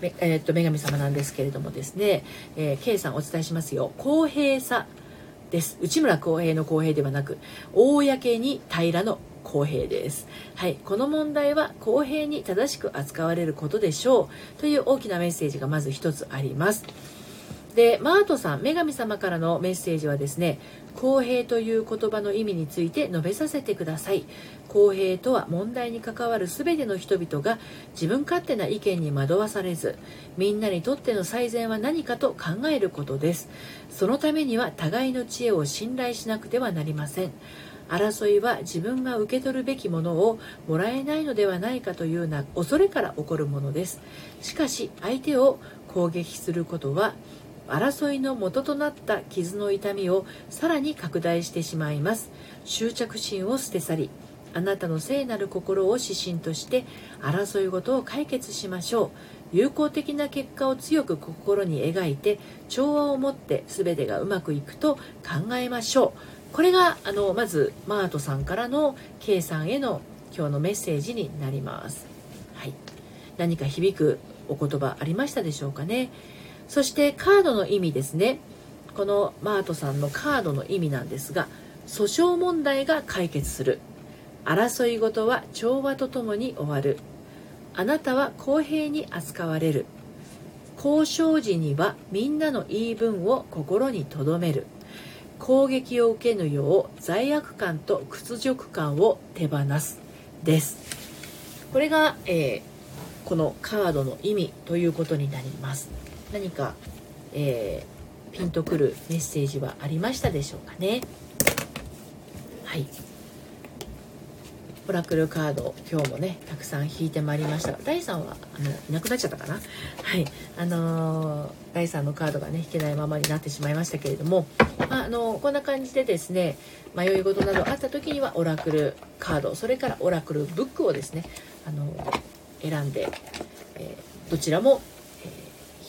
えー、っと女神様なんですけれどもですね、えー、K さんお伝えしますよ公平さです内村航平の公平ではなく公に平の公平です。はい、この問題は公平に正しく扱われることでしょうという大きなメッセージがまず1つあります。でマートさん女神様からのメッセージはですね公平という言葉の意味について述べさせてください。公平とは問題に関わる全ての人々が自分勝手な意見に惑わされずみんなにとっての最善は何かと考えることです。そのためには互いの知恵を信頼しなくてはなりません。争いは自分が受け取るべきものをもらえないのではないかというな恐れから起こるものです。しかし相手を攻撃することは争いの元となった傷の痛みをさらに拡大してしまいます。執着心を捨て去りあなたの聖なる心を指針として争い事を解決しましょう。有効的な結果を強く心に描いて調和を持って全てがうまくいくと考えましょう。これがあのまずマートさんからの K さんへの今日のメッセージになります、はい、何か響くお言葉ありましたでしょうかね？そしてカードの意味ですね。このマートさんのカードの意味なんですが訴訟問題が解決する。争い事は調和とともに終わる。あなたは公平に扱われる。交渉時にはみんなの言い分を心に留める。攻撃を受けぬよう罪悪感と屈辱感を手放すです。これが、えー、このカードの意味ということになります。何か、えー、ピンとくるメッセージはありましたでしょうかね。はい。オラクルカード今日もねたくさん引いてまいりました第3はあのいなくなっちゃったかな。はい。あのー、第3のカードがね引けないままになってしまいましたけれども、まあ、あのー、こんな感じでですね迷い事などあった時にはオラクルカードそれからオラクルブックをですねあのー、選んで、えどちらも、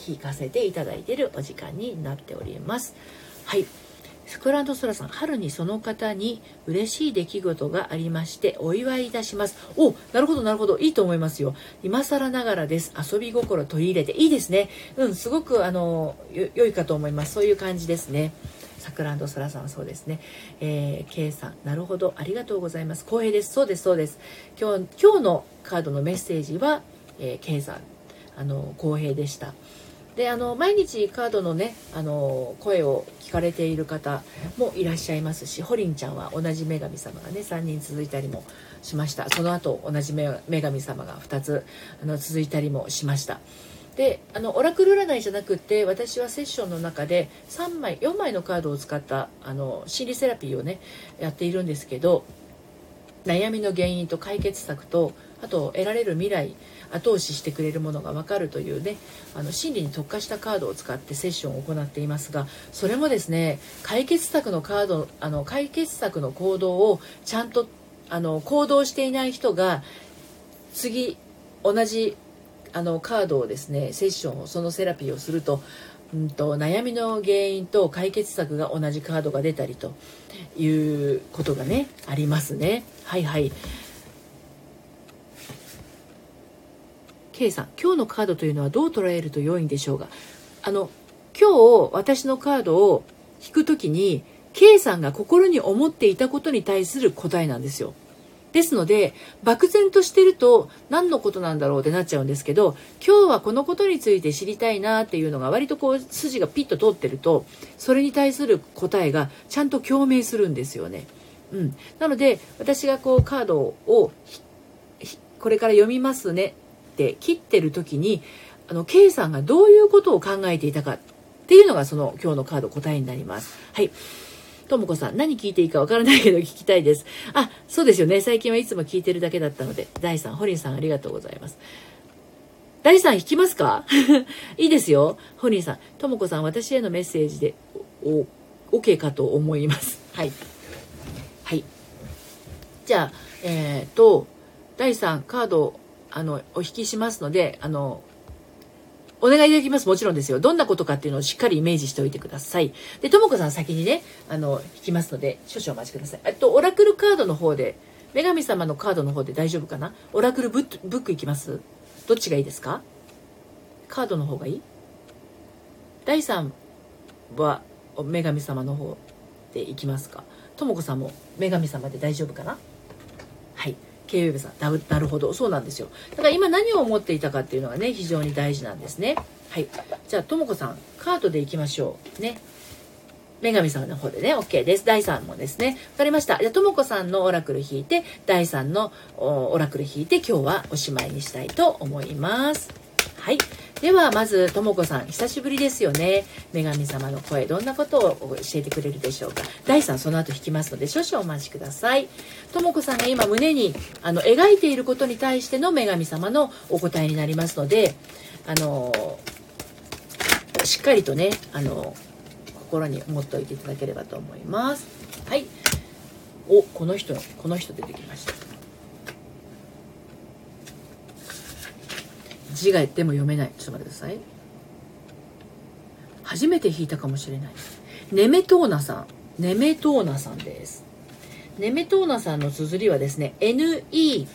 え引かせていただいているお時間になっておりますはいスクランドソラさん、春にその方に嬉しい出来事がありましてお祝いいたします。お、なるほど、なるほど。いいと思いますよ。今更ながらです。遊び心取り入れて。いいですね。うん、すごく、あの、良いかと思います。そういう感じですね。サクランドソラさん、そうですね。えー、K さん、なるほど。ありがとうございます。光栄です。そうです、そうです。今日、今日のカードのメッセージは、えー、K さん、あの、公平でした。であの毎日カードのねあの声を聞かれている方もいらっしゃいますしホリンちゃんは同じ女神様がね3人続いたりもしました。その後同じ女神様が2つあの続いたりもしました。であのオラクル占いじゃなくて私はセッションの中で3枚4枚のカードを使ったあの心理セラピーをねやっているんですけど悩みの原因と解決策とあと得られる未来後押ししてくれるものが分かるというねあの心理に特化したカードを使ってセッションを行っていますがそれもですね解決策のカードあの解決策の行動をちゃんとあの行動していない人が次同じあのカードをですねセッションをそのセラピーをするとうんと悩みの原因と解決策が同じカードが出たりということがねありますね。はいはい K さん今日のカードというのはどう捉えると良いんでしょうがあの今日私のカードを引く時に K さんが心に思っていたことに対する答えなんですよ。ですので漠然としてると何のことなんだろうってなっちゃうんですけど今日はこのことについて知りたいなっていうのが割とこう筋がピッと通ってるとそれに対する答えがちゃんと共鳴するんですよね。うん、なので私がこうカードをこれから読みますねって切ってる時にあの K さんがどういうことを考えていたかっていうのがその今日のカード答えになります。はい。ともこさん、何聞いていいかわからないけど聞きたいです。あ、そうですよね。最近はいつも聞いてるだけだったので、第3、ホリンさんありがとうございます。第3引きますか？いいですよ。ホリンさん。ともこさん、私へのメッセージで、お、OK かと思います。はい。はい。じゃあ、えっ、ー、と、第3、カードあの、お引きしますので、あの、お願いできます。もちろんですよ。どんなことかっていうのをしっかりイメージしておいてください。で、ともこさん先にね、あの、引きますので、少々お待ちください。えっと、オラクルカードの方で、女神様のカードの方で大丈夫かな？オラクルブッブックいきます？どっちがいいですか？カードの方がいい？第3は女神様の方でいきますか？ともこさんも女神様で大丈夫かな？はい。経営部さんななるほどそうなんですよだから今何を思っていたかっていうのがね非常に大事なんですねはいじゃあともこさんカードでいきましょうね女神様の方でね、OK です。第3もですね。わかりました。じゃあ、ともこさんのオラクル引いて、第3のオラクル引いて、今日はおしまいにしたいと思います。はい。では、まず、ともこさん、久しぶりですよね。女神様の声、どんなことを教えてくれるでしょうか。第3、その後引きますので、少々お待ちください。ともこさんが今、胸に、あの、描いていることに対しての女神様のお答えになりますので、あの、しっかりとねあの心に持っておいていただければと思いますはいおこの人この人出てきました字がでも読めない。ちょっと待ってください。初めて弾いたかもしれない。ネメトーナさん。ネメトーナさんです。ネメトーナさんの綴りはですね NEMETONA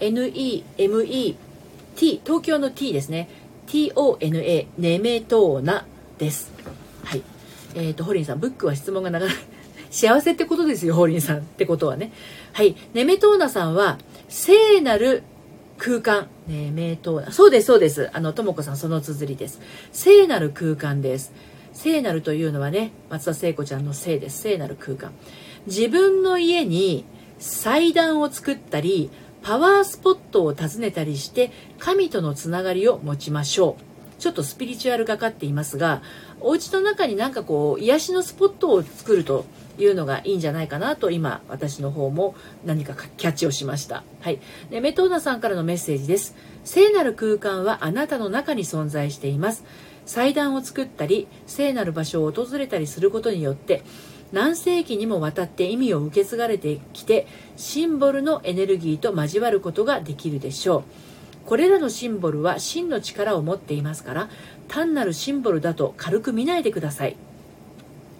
NEMET 東京の T ですね。TONA ネメトーナです。はい。えっ、ー、とホリンさんブックは質問が長い。幸せってことですよホリンさんってことはね。はいネメトーナさんは聖なる空間。ね名刀。そうです、そうです。あの、ともこさん、その綴りです。聖なる空間です。聖なるというのはね、松田聖子ちゃんの聖です。聖なる空間。自分の家に祭壇を作ったり、パワースポットを訪ねたりして、神とのつながりを持ちましょう。ちょっとスピリチュアルがかっていますが、お家の中になんかこう、癒しのスポットを作るというのがいいんじゃないかなと今私の方も何かキャッチをしました。はい。でメトーナさんからのメッセージです。聖なる空間はあなたの中に存在しています。祭壇を作ったり聖なる場所を訪れたりすることによって何世紀にもわたって意味を受け継がれてきてシンボルのエネルギーと交わることができるでしょう。これらのシンボルは真の力を持っていますから単なるシンボルだと軽く見ないでください。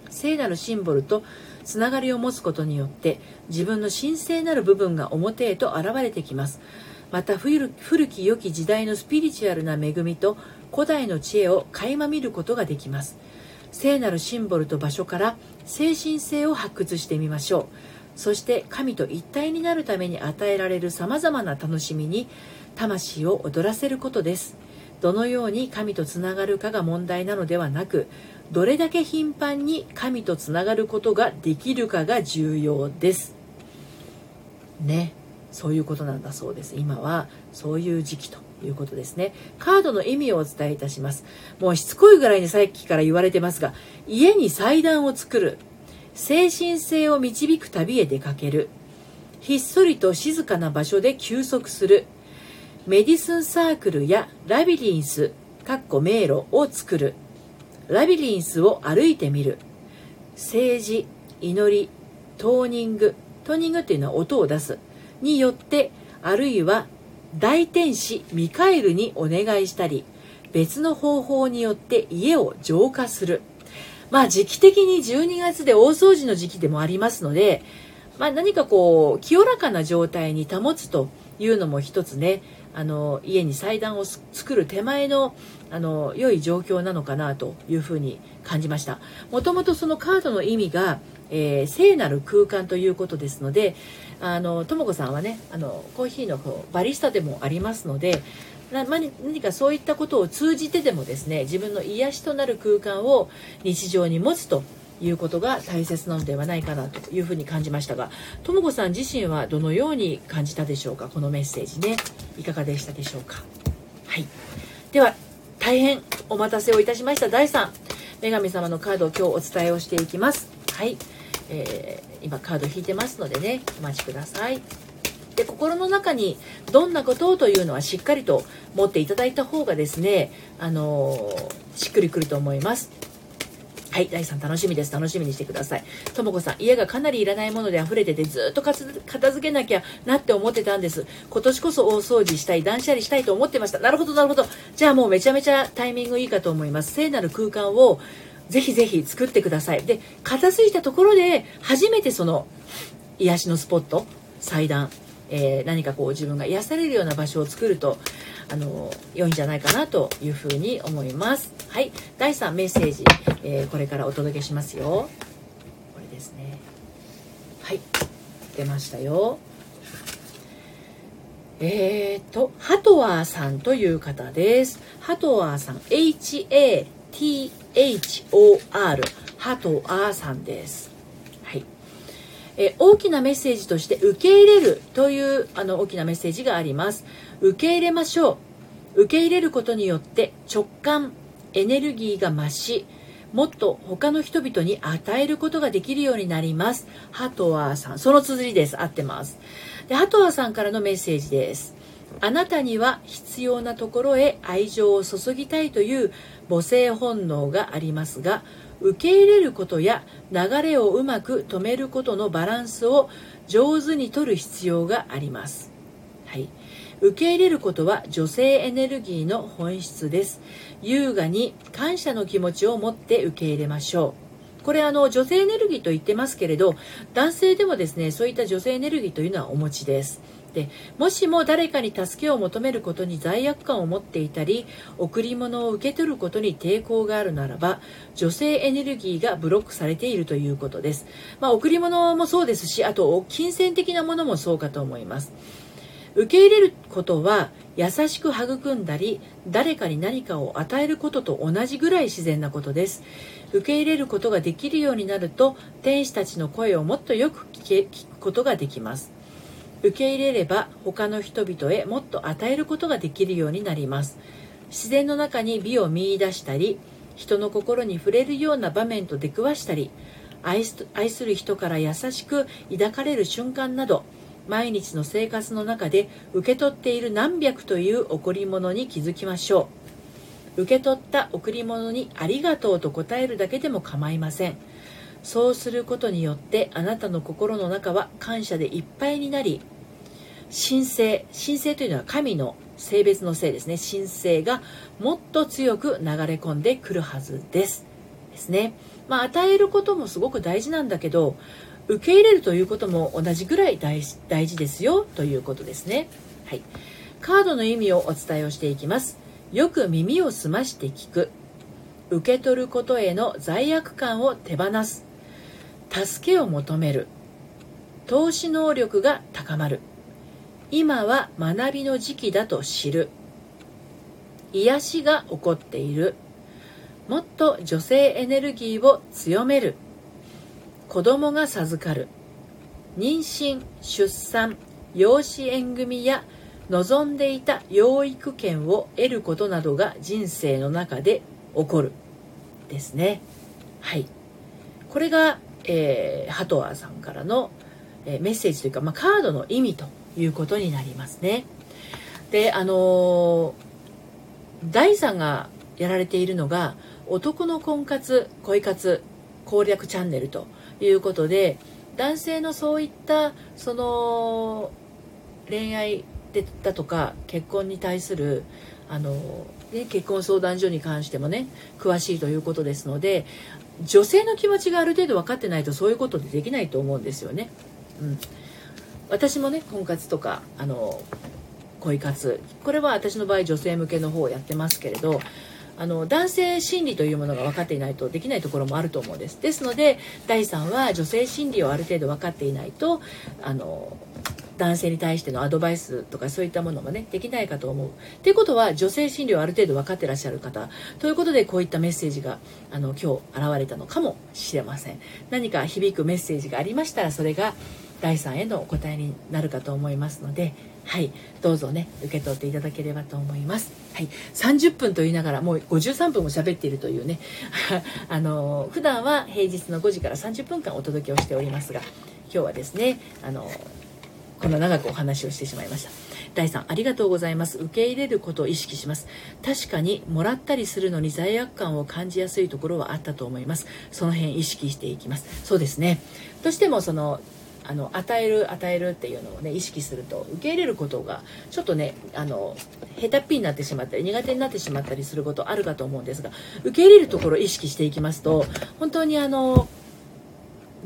聖なるシンボルとつながりを持つことによって自分の神聖なる部分が表へと現れてきます。また古き良き時代のスピリチュアルな恵みと古代の知恵を垣間見ることができます。聖なるシンボルと場所から精神性を発掘してみましょう。そして神と一体になるために与えられるさまざまな楽しみに魂を踊らせることです。どのように神とつながるかが問題なのではなくどれだけ頻繁に神とつながることができるかが重要です。ね。そういうことなんだそうです。今はそういう時期ということですね。カードの意味をお伝えいたします。もうしつこいぐらいにさっきから言われてますが家に祭壇を作る。精神性を導く旅へ出かける。ひっそりと静かな場所で休息する。 medicine circle やラビリンスかっこ迷路を作る。ラビリンスを歩いてみる。政治祈り toning。toning っていうのは音を出す。によってあるいは大天使ミカエルにお願いしたり別の方法によって家を浄化する。まあ時期的に12月で大掃除の時期でもありますので、まあ、何かこう清らかな状態に保つというのも一つねあの家に祭壇を作る手前のあの良い状況なのかなというふうに感じました。もともとそのカードの意味が、えー、聖なる空間ということですのであのとも子さんはねあのコーヒーのバリスタでもありますのでな何かそういったことを通じてでもですね自分の癒しとなる空間を日常に持つということが大切なのではないかなというふうに感じましたがとも子さん自身はどのように感じたでしょうか？このメッセージね。いかがでしたでしょうか？はい。では大変お待たせをいたしました。第3女神様のカードを今日お伝えをしていきます。はい、えー、今カード引いてますのでねお待ちください。で心の中にどんなことをというのはしっかりと持っていただいた方がですねあのー、しっくりくると思います。はい、第3楽しみです。楽しみにしてください。ともこさん、家がかなりいらないもので溢れてて、ずっと片付けなきゃなって思ってたんです。今年こそ大掃除したい、断捨離したいと思ってました。なるほど、なるほど。じゃあもうめちゃめちゃタイミングいいかと思います。聖なる空間をぜひぜひ作ってください。で、片付いたところで、初めてその、癒しのスポット、祭壇、えー、何かこう自分が癒されるような場所を作るとあの良いんじゃないかなというふうに思います。はい。第3メッセージ、えー、これからお届けしますよ。これですね。はい。出ましたよ。えーと、ハトワーさんという方です。ハトワーさん、H-A-T-H-O-R、ハトワーさんです。え大きなメッセージとして受け入れるというあの大きなメッセージがあります。受け入れましょう。受け入れることによって直感エネルギーが増しもっと他の人々に与えることができるようになります。ハトワーさん。その綴りです。合ってます。でハトワーさんからのメッセージです。あなたには必要なところへ愛情を注ぎたいという母性本能がありますが受け入れることや流れをうまく止めることのバランスを上手にとる必要があります、はい、受け入れることは女性エネルギーの本質です。優雅に感謝の気持ちを持って受け入れましょう。これあの女性エネルギーと言ってますけれど男性でもですねそういった女性エネルギーというのはお持ちです。でもしも誰かに助けを求めることに罪悪感を持っていたり贈り物を受け取ることに抵抗があるならば女性エネルギーがブロックされているということです、まあ、贈り物もそうですしあと金銭的なものもそうかと思います。受け入れることは優しく育んだり誰かに何かを与えることと同じぐらい自然なことです。受け入れることができるようになると天使たちの声をもっとよく聞くことができます。受け入れれば他の人々へもっと与えることができるようになります。自然の中に美を見いだしたり人の心に触れるような場面と出くわしたり愛する人から優しく抱かれる瞬間など毎日の生活の中で受け取っている何百という贈り物に気づきましょう。受け取った贈り物にありがとうと答えるだけでも構いません。そうすることによってあなたの心の中は感謝でいっぱいになり神聖神聖というのは神の性別の性ですね。神聖がもっと強く流れ込んでくるはずです。ですね。まあ与えることもすごく大事なんだけど受け入れるということも同じぐらい大事ですよということですね。はい。カードの意味をお伝えをしていきます。よく耳を澄まして聞く。受け取ることへの罪悪感を手放す。助けを求める。投資能力が高まる。今は学びの時期だと知る。癒しが起こっている。もっと女性エネルギーを強める。子供が授かる。妊娠出産養子縁組や望んでいた養育権を得ることなどが人生の中で起こる。ですね。はい。これがえー、ハトワーさんからの、えー、メッセージというか、まあ、カードの意味ということになりますね。であのー、第3がやられているのが男の婚活恋活攻略チャンネルということで男性のそういったその恋愛でだとか結婚に対するあの、ね、結婚相談所に関してもね詳しいということですので女性の気持ちがある程度分かってないとそういうことでできないと思うんですよね。うん、私もね婚活とかあの恋活。これは私の場合女性向けの方をやってますけれどあの男性心理というものが分かっていないとできないところもあると思うんです。ですので第3は女性心理をある程度分かっていないとあの男性に対してのアドバイスとかそういったものもねできないかと思う。っていうことは女性心理をある程度分かってらっしゃる方。ということでこういったメッセージがあの今日現れたのかもしれません。何か響くメッセージがありましたらそれが第3へのお答えになるかと思いますのではい。どうぞね受け取っていただければと思います。はい。30分と言いながらもう53分も喋っているというね。あの普段は平日の5時から30分間お届けをしておりますが今日はですねあのこんな長くお話をしてしまいました。第3ありがとうございます。受け入れることを意識します。確かにもらったりするのに罪悪感を感じやすいところはあったと思います。その辺意識していきます。そうですね。どうしてもそのあの与える与えるっていうのをね意識すると受け入れることがちょっとねあの下手っぴになってしまったり苦手になってしまったりすることあるかと思うんですが受け入れるところを意識していきますと本当にあの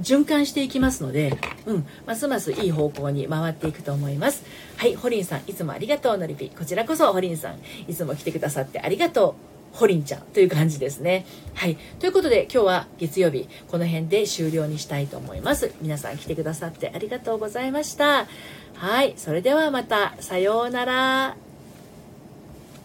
循環していきますので、うん、ますますいい方向に回っていくと思います。はい、ホリンさん、いつもありがとう、のりぴ。こちらこそ、ホリンさん、いつも来てくださってありがとう。ホリンちゃんという感じですね。はい。ということで今日は月曜日この辺で終了にしたいと思います。皆さん来てくださってありがとうございました。はい。それではまた。さようなら。